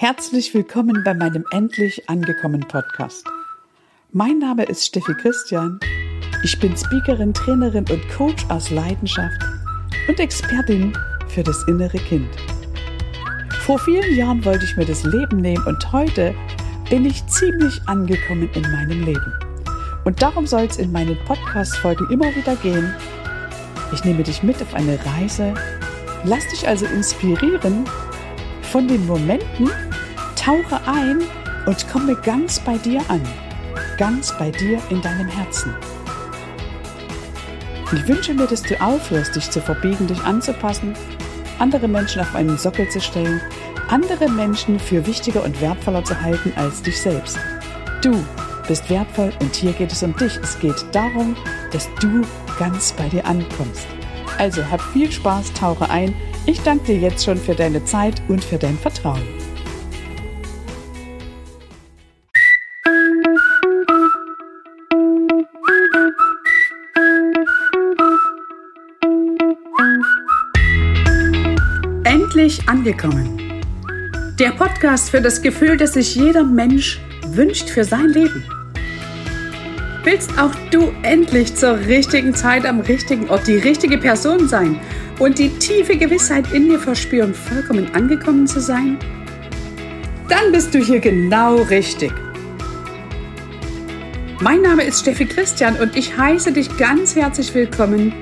Herzlich willkommen bei meinem endlich angekommen Podcast. Mein Name ist Steffi Christian. Ich bin Speakerin, Trainerin und Coach aus Leidenschaft und Expertin für das innere Kind. Vor vielen Jahren wollte ich mir das Leben nehmen und heute bin ich ziemlich angekommen in meinem Leben. Und darum soll es in meinen Podcast-Folgen immer wieder gehen. Ich nehme dich mit auf eine Reise, lass dich also inspirieren von den Momenten, tauche ein und komme ganz bei dir an, ganz bei dir in deinem Herzen. Ich wünsche mir, dass du aufhörst, dich zu verbiegen, dich anzupassen, andere Menschen auf einen Sockel zu stellen, andere Menschen für wichtiger und wertvoller zu halten als dich selbst. Du bist wertvoll und hier geht es um dich. Es geht darum, dass du ganz bei dir ankommst. Also hab viel Spaß, tauche ein. Ich danke dir jetzt schon für deine Zeit und für dein Vertrauen. Endlich angekommen. Der Podcast für das Gefühl, das sich jeder Mensch wünscht für sein Leben. Willst auch du endlich zur richtigen Zeit am richtigen Ort die richtige Person sein und die tiefe Gewissheit in dir verspüren, vollkommen angekommen zu sein? Dann bist du hier genau richtig. Mein Name ist Steffi Christian und ich heiße dich ganz herzlich willkommen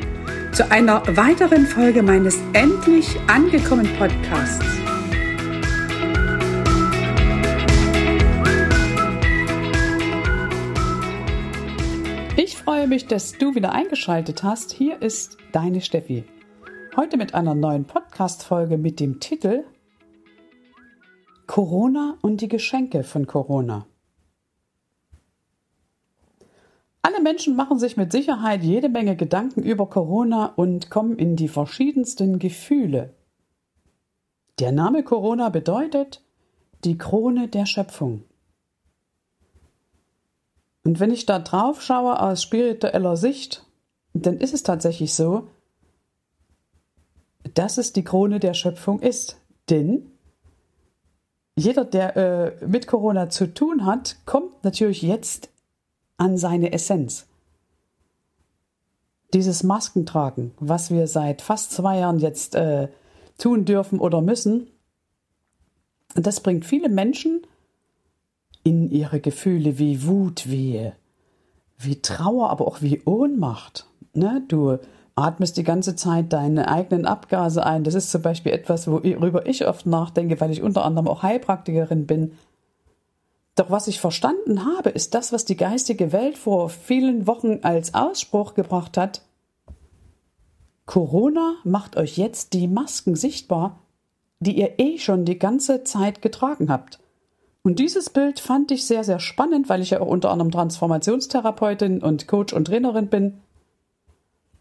zu einer weiteren Folge meines Endlich angekommen Podcasts. Ich freue mich, dass du wieder eingeschaltet hast. Hier ist deine Steffi. Heute mit einer neuen Podcast-Folge mit dem Titel Corona und die Geschenke von Corona. Alle Menschen machen sich mit Sicherheit jede Menge Gedanken über Corona und kommen in die verschiedensten Gefühle. Der Name Corona bedeutet die Krone der Schöpfung. Und wenn ich da drauf schaue aus spiritueller Sicht, dann ist es tatsächlich so, dass es die Krone der Schöpfung ist. Denn jeder, der äh, mit Corona zu tun hat, kommt natürlich jetzt an seine Essenz. Dieses Maskentragen, was wir seit fast zwei Jahren jetzt äh, tun dürfen oder müssen, das bringt viele Menschen in ihre Gefühle wie Wut, wie, wie Trauer, aber auch wie Ohnmacht. Ne? Du atmest die ganze Zeit deine eigenen Abgase ein. Das ist zum Beispiel etwas, worüber ich oft nachdenke, weil ich unter anderem auch Heilpraktikerin bin. Doch was ich verstanden habe, ist das, was die geistige Welt vor vielen Wochen als Ausspruch gebracht hat. Corona macht euch jetzt die Masken sichtbar, die ihr eh schon die ganze Zeit getragen habt. Und dieses Bild fand ich sehr, sehr spannend, weil ich ja auch unter anderem Transformationstherapeutin und Coach und Trainerin bin.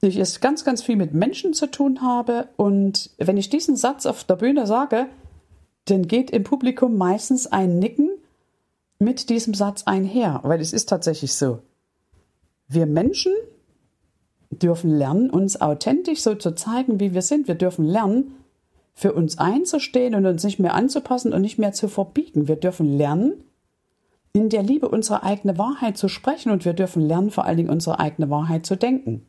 Ich es ganz, ganz viel mit Menschen zu tun habe und wenn ich diesen Satz auf der Bühne sage, dann geht im Publikum meistens ein Nicken mit diesem Satz einher, weil es ist tatsächlich so. Wir Menschen dürfen lernen, uns authentisch so zu zeigen, wie wir sind. Wir dürfen lernen, für uns einzustehen und uns nicht mehr anzupassen und nicht mehr zu verbiegen. Wir dürfen lernen, in der Liebe unsere eigene Wahrheit zu sprechen und wir dürfen lernen, vor allen Dingen unsere eigene Wahrheit zu denken.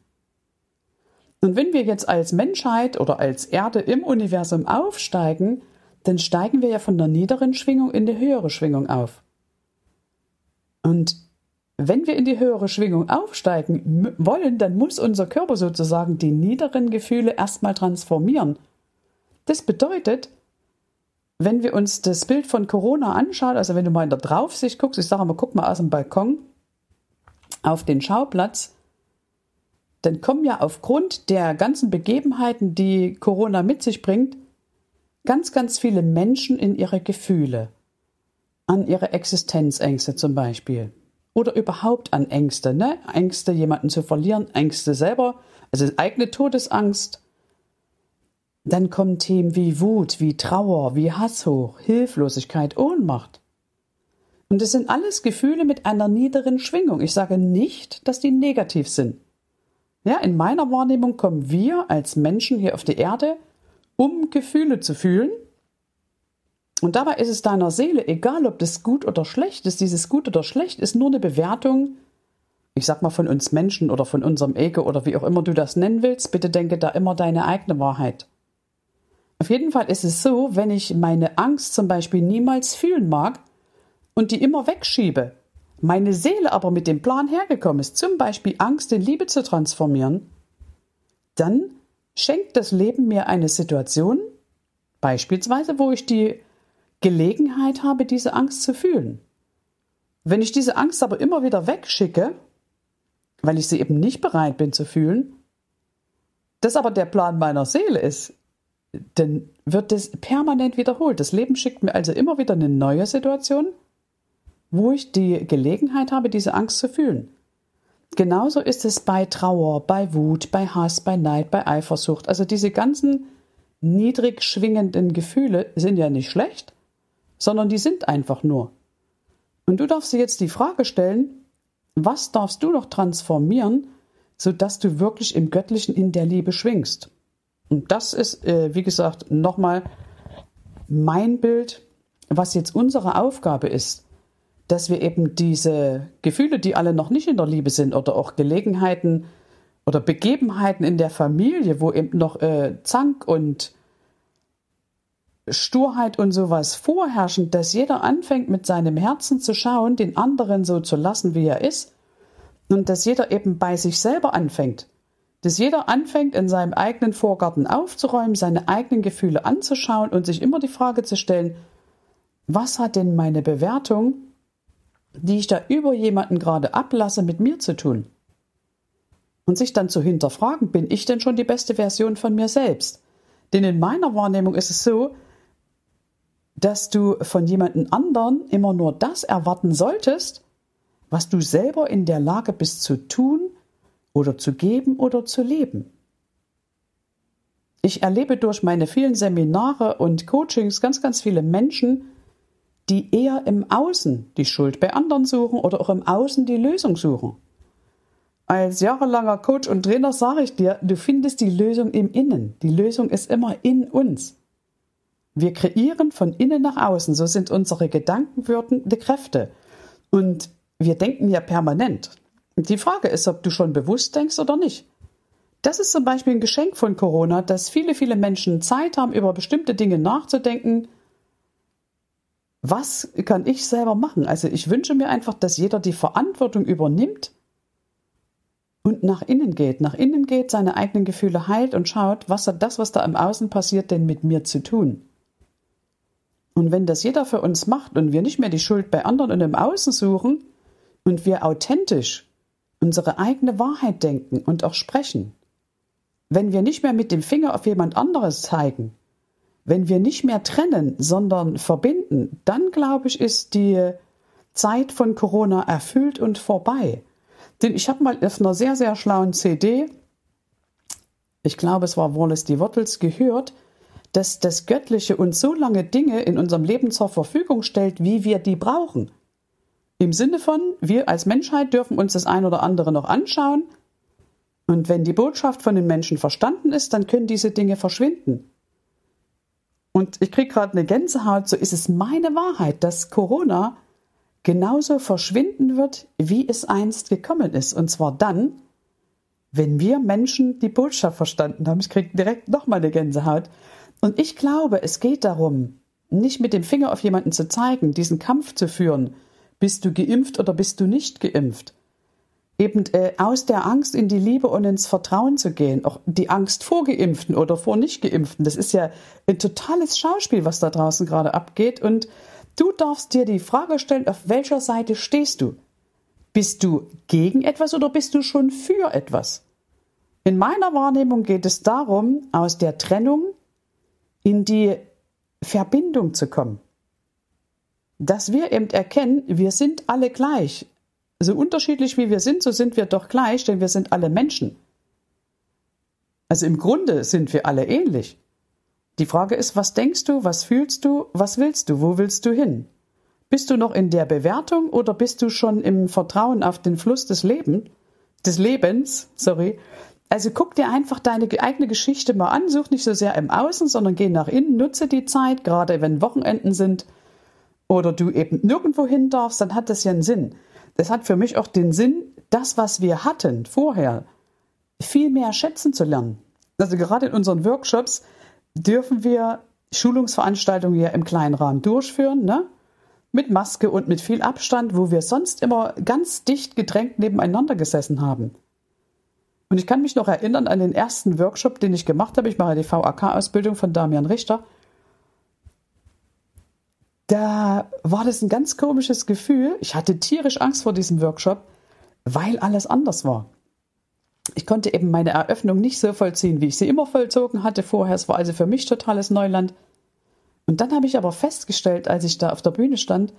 Und wenn wir jetzt als Menschheit oder als Erde im Universum aufsteigen, dann steigen wir ja von der niederen Schwingung in die höhere Schwingung auf. Und wenn wir in die höhere Schwingung aufsteigen wollen, dann muss unser Körper sozusagen die niederen Gefühle erstmal transformieren. Das bedeutet, wenn wir uns das Bild von Corona anschauen, also wenn du mal in der Draufsicht guckst, ich sage mal, guck mal aus dem Balkon auf den Schauplatz, dann kommen ja aufgrund der ganzen Begebenheiten, die Corona mit sich bringt, ganz, ganz viele Menschen in ihre Gefühle an ihre Existenzängste zum Beispiel. Oder überhaupt an Ängste, ne? Ängste, jemanden zu verlieren, Ängste selber, also eigene Todesangst. Dann kommen Themen wie Wut, wie Trauer, wie Hass hoch, Hilflosigkeit, Ohnmacht. Und es sind alles Gefühle mit einer niederen Schwingung. Ich sage nicht, dass die negativ sind. Ja, in meiner Wahrnehmung kommen wir als Menschen hier auf die Erde, um Gefühle zu fühlen Und dabei ist es deiner Seele egal, ob das gut oder schlecht ist. Dieses gut oder schlecht ist nur eine Bewertung, ich sag mal von uns Menschen oder von unserem Ego oder wie auch immer du das nennen willst. Bitte denke da immer deine eigene Wahrheit. Auf jeden Fall ist es so, wenn ich meine Angst zum Beispiel niemals fühlen mag und die immer wegschiebe, meine Seele aber mit dem Plan hergekommen ist, zum Beispiel Angst in Liebe zu transformieren, dann schenkt das Leben mir eine Situation, beispielsweise, wo ich die Gelegenheit habe, diese Angst zu fühlen. Wenn ich diese Angst aber immer wieder wegschicke, weil ich sie eben nicht bereit bin zu fühlen, das aber der Plan meiner Seele ist, dann wird das permanent wiederholt. Das Leben schickt mir also immer wieder eine neue Situation, wo ich die Gelegenheit habe, diese Angst zu fühlen. Genauso ist es bei Trauer, bei Wut, bei Hass, bei Neid, bei Eifersucht. Also diese ganzen niedrig schwingenden Gefühle sind ja nicht schlecht, sondern die sind einfach nur. Und du darfst dir jetzt die Frage stellen, was darfst du noch transformieren, sodass du wirklich im Göttlichen in der Liebe schwingst? Und das ist, äh, wie gesagt, nochmal mein Bild, was jetzt unsere Aufgabe ist, dass wir eben diese Gefühle, die alle noch nicht in der Liebe sind oder auch Gelegenheiten oder Begebenheiten in der Familie, wo eben noch äh, Zank und Sturheit und sowas vorherrschen, dass jeder anfängt mit seinem Herzen zu schauen, den anderen so zu lassen, wie er ist, und dass jeder eben bei sich selber anfängt dass jeder anfängt, in seinem eigenen Vorgarten aufzuräumen, seine eigenen Gefühle anzuschauen und sich immer die Frage zu stellen, was hat denn meine Bewertung, die ich da über jemanden gerade ablasse, mit mir zu tun? Und sich dann zu hinterfragen, bin ich denn schon die beste Version von mir selbst? Denn in meiner Wahrnehmung ist es so, dass du von jemandem anderen immer nur das erwarten solltest, was du selber in der Lage bist zu tun oder zu geben oder zu leben. Ich erlebe durch meine vielen Seminare und Coachings ganz, ganz viele Menschen, die eher im Außen die Schuld bei anderen suchen oder auch im Außen die Lösung suchen. Als jahrelanger Coach und Trainer sage ich dir, du findest die Lösung im Innen. Die Lösung ist immer in uns. Wir kreieren von innen nach außen. So sind unsere Gedanken wirkende Kräfte. Und wir denken ja permanent. Die Frage ist, ob du schon bewusst denkst oder nicht. Das ist zum Beispiel ein Geschenk von Corona, dass viele, viele Menschen Zeit haben, über bestimmte Dinge nachzudenken. Was kann ich selber machen? Also ich wünsche mir einfach, dass jeder die Verantwortung übernimmt und nach innen geht, nach innen geht, seine eigenen Gefühle heilt und schaut, was hat das, was da im Außen passiert, denn mit mir zu tun? Und wenn das jeder für uns macht und wir nicht mehr die Schuld bei anderen und im Außen suchen und wir authentisch unsere eigene Wahrheit denken und auch sprechen, wenn wir nicht mehr mit dem Finger auf jemand anderes zeigen, wenn wir nicht mehr trennen, sondern verbinden, dann glaube ich, ist die Zeit von Corona erfüllt und vorbei. Denn ich habe mal auf einer sehr, sehr schlauen CD, ich glaube, es war Wallace D. Wattles, gehört, dass das Göttliche uns so lange Dinge in unserem Leben zur Verfügung stellt, wie wir die brauchen. Im Sinne von, wir als Menschheit dürfen uns das ein oder andere noch anschauen. Und wenn die Botschaft von den Menschen verstanden ist, dann können diese Dinge verschwinden. Und ich kriege gerade eine Gänsehaut, so ist es meine Wahrheit, dass Corona genauso verschwinden wird, wie es einst gekommen ist. Und zwar dann, wenn wir Menschen die Botschaft verstanden haben. Ich kriege direkt nochmal eine Gänsehaut. Und ich glaube, es geht darum, nicht mit dem Finger auf jemanden zu zeigen, diesen Kampf zu führen, bist du geimpft oder bist du nicht geimpft? Eben äh, aus der Angst in die Liebe und ins Vertrauen zu gehen. Auch die Angst vor Geimpften oder vor Nicht-Geimpften. Das ist ja ein totales Schauspiel, was da draußen gerade abgeht. Und du darfst dir die Frage stellen, auf welcher Seite stehst du? Bist du gegen etwas oder bist du schon für etwas? In meiner Wahrnehmung geht es darum, aus der Trennung in die Verbindung zu kommen dass wir eben erkennen, wir sind alle gleich. So unterschiedlich wie wir sind, so sind wir doch gleich, denn wir sind alle Menschen. Also im Grunde sind wir alle ähnlich. Die Frage ist, was denkst du, was fühlst du, was willst du, wo willst du hin? Bist du noch in der Bewertung oder bist du schon im Vertrauen auf den Fluss des Lebens, des Lebens, sorry, Also guck dir einfach deine eigene Geschichte mal an, such nicht so sehr im Außen, sondern geh nach innen, nutze die Zeit, gerade wenn Wochenenden sind oder du eben nirgendwo hin darfst, dann hat das ja einen Sinn. Das hat für mich auch den Sinn, das, was wir hatten vorher, viel mehr schätzen zu lernen. Also gerade in unseren Workshops dürfen wir Schulungsveranstaltungen ja im kleinen Rahmen durchführen, ne? Mit Maske und mit viel Abstand, wo wir sonst immer ganz dicht gedrängt nebeneinander gesessen haben. Und ich kann mich noch erinnern an den ersten Workshop, den ich gemacht habe. Ich mache die VAK-Ausbildung von Damian Richter. Da war das ein ganz komisches Gefühl. Ich hatte tierisch Angst vor diesem Workshop, weil alles anders war. Ich konnte eben meine Eröffnung nicht so vollziehen, wie ich sie immer vollzogen hatte vorher. Es war also für mich totales Neuland. Und dann habe ich aber festgestellt, als ich da auf der Bühne stand,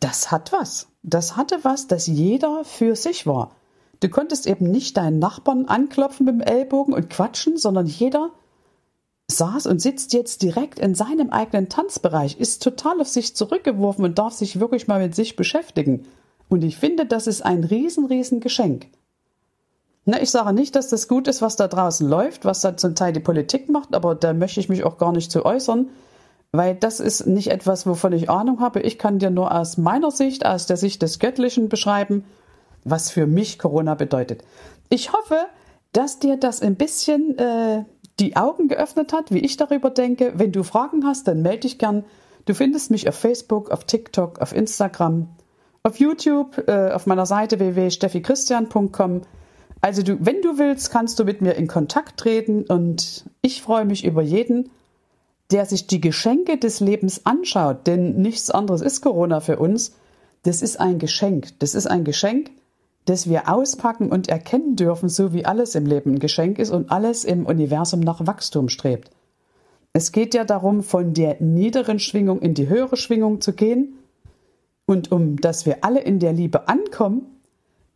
das hat was. Das hatte was, dass jeder für sich war. Du konntest eben nicht deinen Nachbarn anklopfen mit dem Ellbogen und quatschen, sondern jeder saß und sitzt jetzt direkt in seinem eigenen Tanzbereich, ist total auf sich zurückgeworfen und darf sich wirklich mal mit sich beschäftigen. Und ich finde, das ist ein riesen, riesen Geschenk. Na, ich sage nicht, dass das gut ist, was da draußen läuft, was da zum Teil die Politik macht, aber da möchte ich mich auch gar nicht zu äußern, weil das ist nicht etwas, wovon ich Ahnung habe. Ich kann dir nur aus meiner Sicht, aus der Sicht des Göttlichen beschreiben was für mich Corona bedeutet. Ich hoffe, dass dir das ein bisschen äh, die Augen geöffnet hat, wie ich darüber denke. Wenn du Fragen hast, dann melde dich gern. Du findest mich auf Facebook, auf TikTok, auf Instagram, auf YouTube, äh, auf meiner Seite www.steffichristian.com. Also du, wenn du willst, kannst du mit mir in Kontakt treten und ich freue mich über jeden, der sich die Geschenke des Lebens anschaut, denn nichts anderes ist Corona für uns. Das ist ein Geschenk. Das ist ein Geschenk, das wir auspacken und erkennen dürfen, so wie alles im Leben ein Geschenk ist und alles im Universum nach Wachstum strebt. Es geht ja darum, von der niederen Schwingung in die höhere Schwingung zu gehen. Und um dass wir alle in der Liebe ankommen,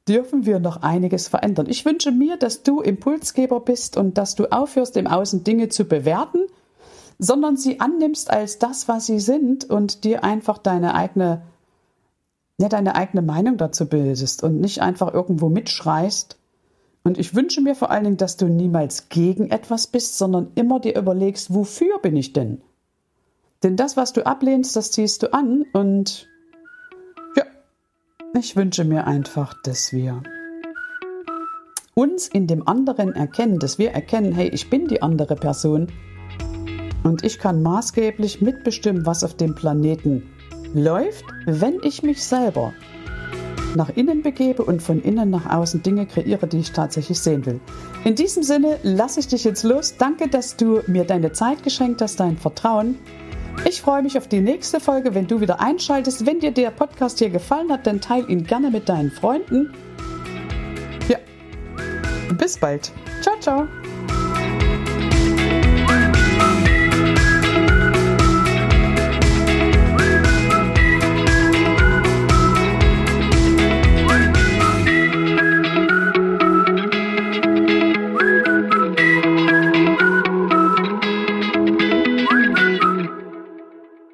dürfen wir noch einiges verändern. Ich wünsche mir, dass du Impulsgeber bist und dass du aufhörst, im Außen Dinge zu bewerten, sondern sie annimmst als das, was sie sind und dir einfach deine eigene ja, deine eigene Meinung dazu bildest und nicht einfach irgendwo mitschreist. Und ich wünsche mir vor allen Dingen, dass du niemals gegen etwas bist, sondern immer dir überlegst, wofür bin ich denn? Denn das, was du ablehnst, das ziehst du an und ja, ich wünsche mir einfach, dass wir uns in dem anderen erkennen, dass wir erkennen, hey, ich bin die andere Person und ich kann maßgeblich mitbestimmen, was auf dem Planeten läuft, wenn ich mich selber nach innen begebe und von innen nach außen Dinge kreiere, die ich tatsächlich sehen will. In diesem Sinne lasse ich dich jetzt los. Danke, dass du mir deine Zeit geschenkt hast, dein Vertrauen. Ich freue mich auf die nächste Folge, wenn du wieder einschaltest. Wenn dir der Podcast hier gefallen hat, dann teile ihn gerne mit deinen Freunden. Ja, bis bald. Ciao, ciao.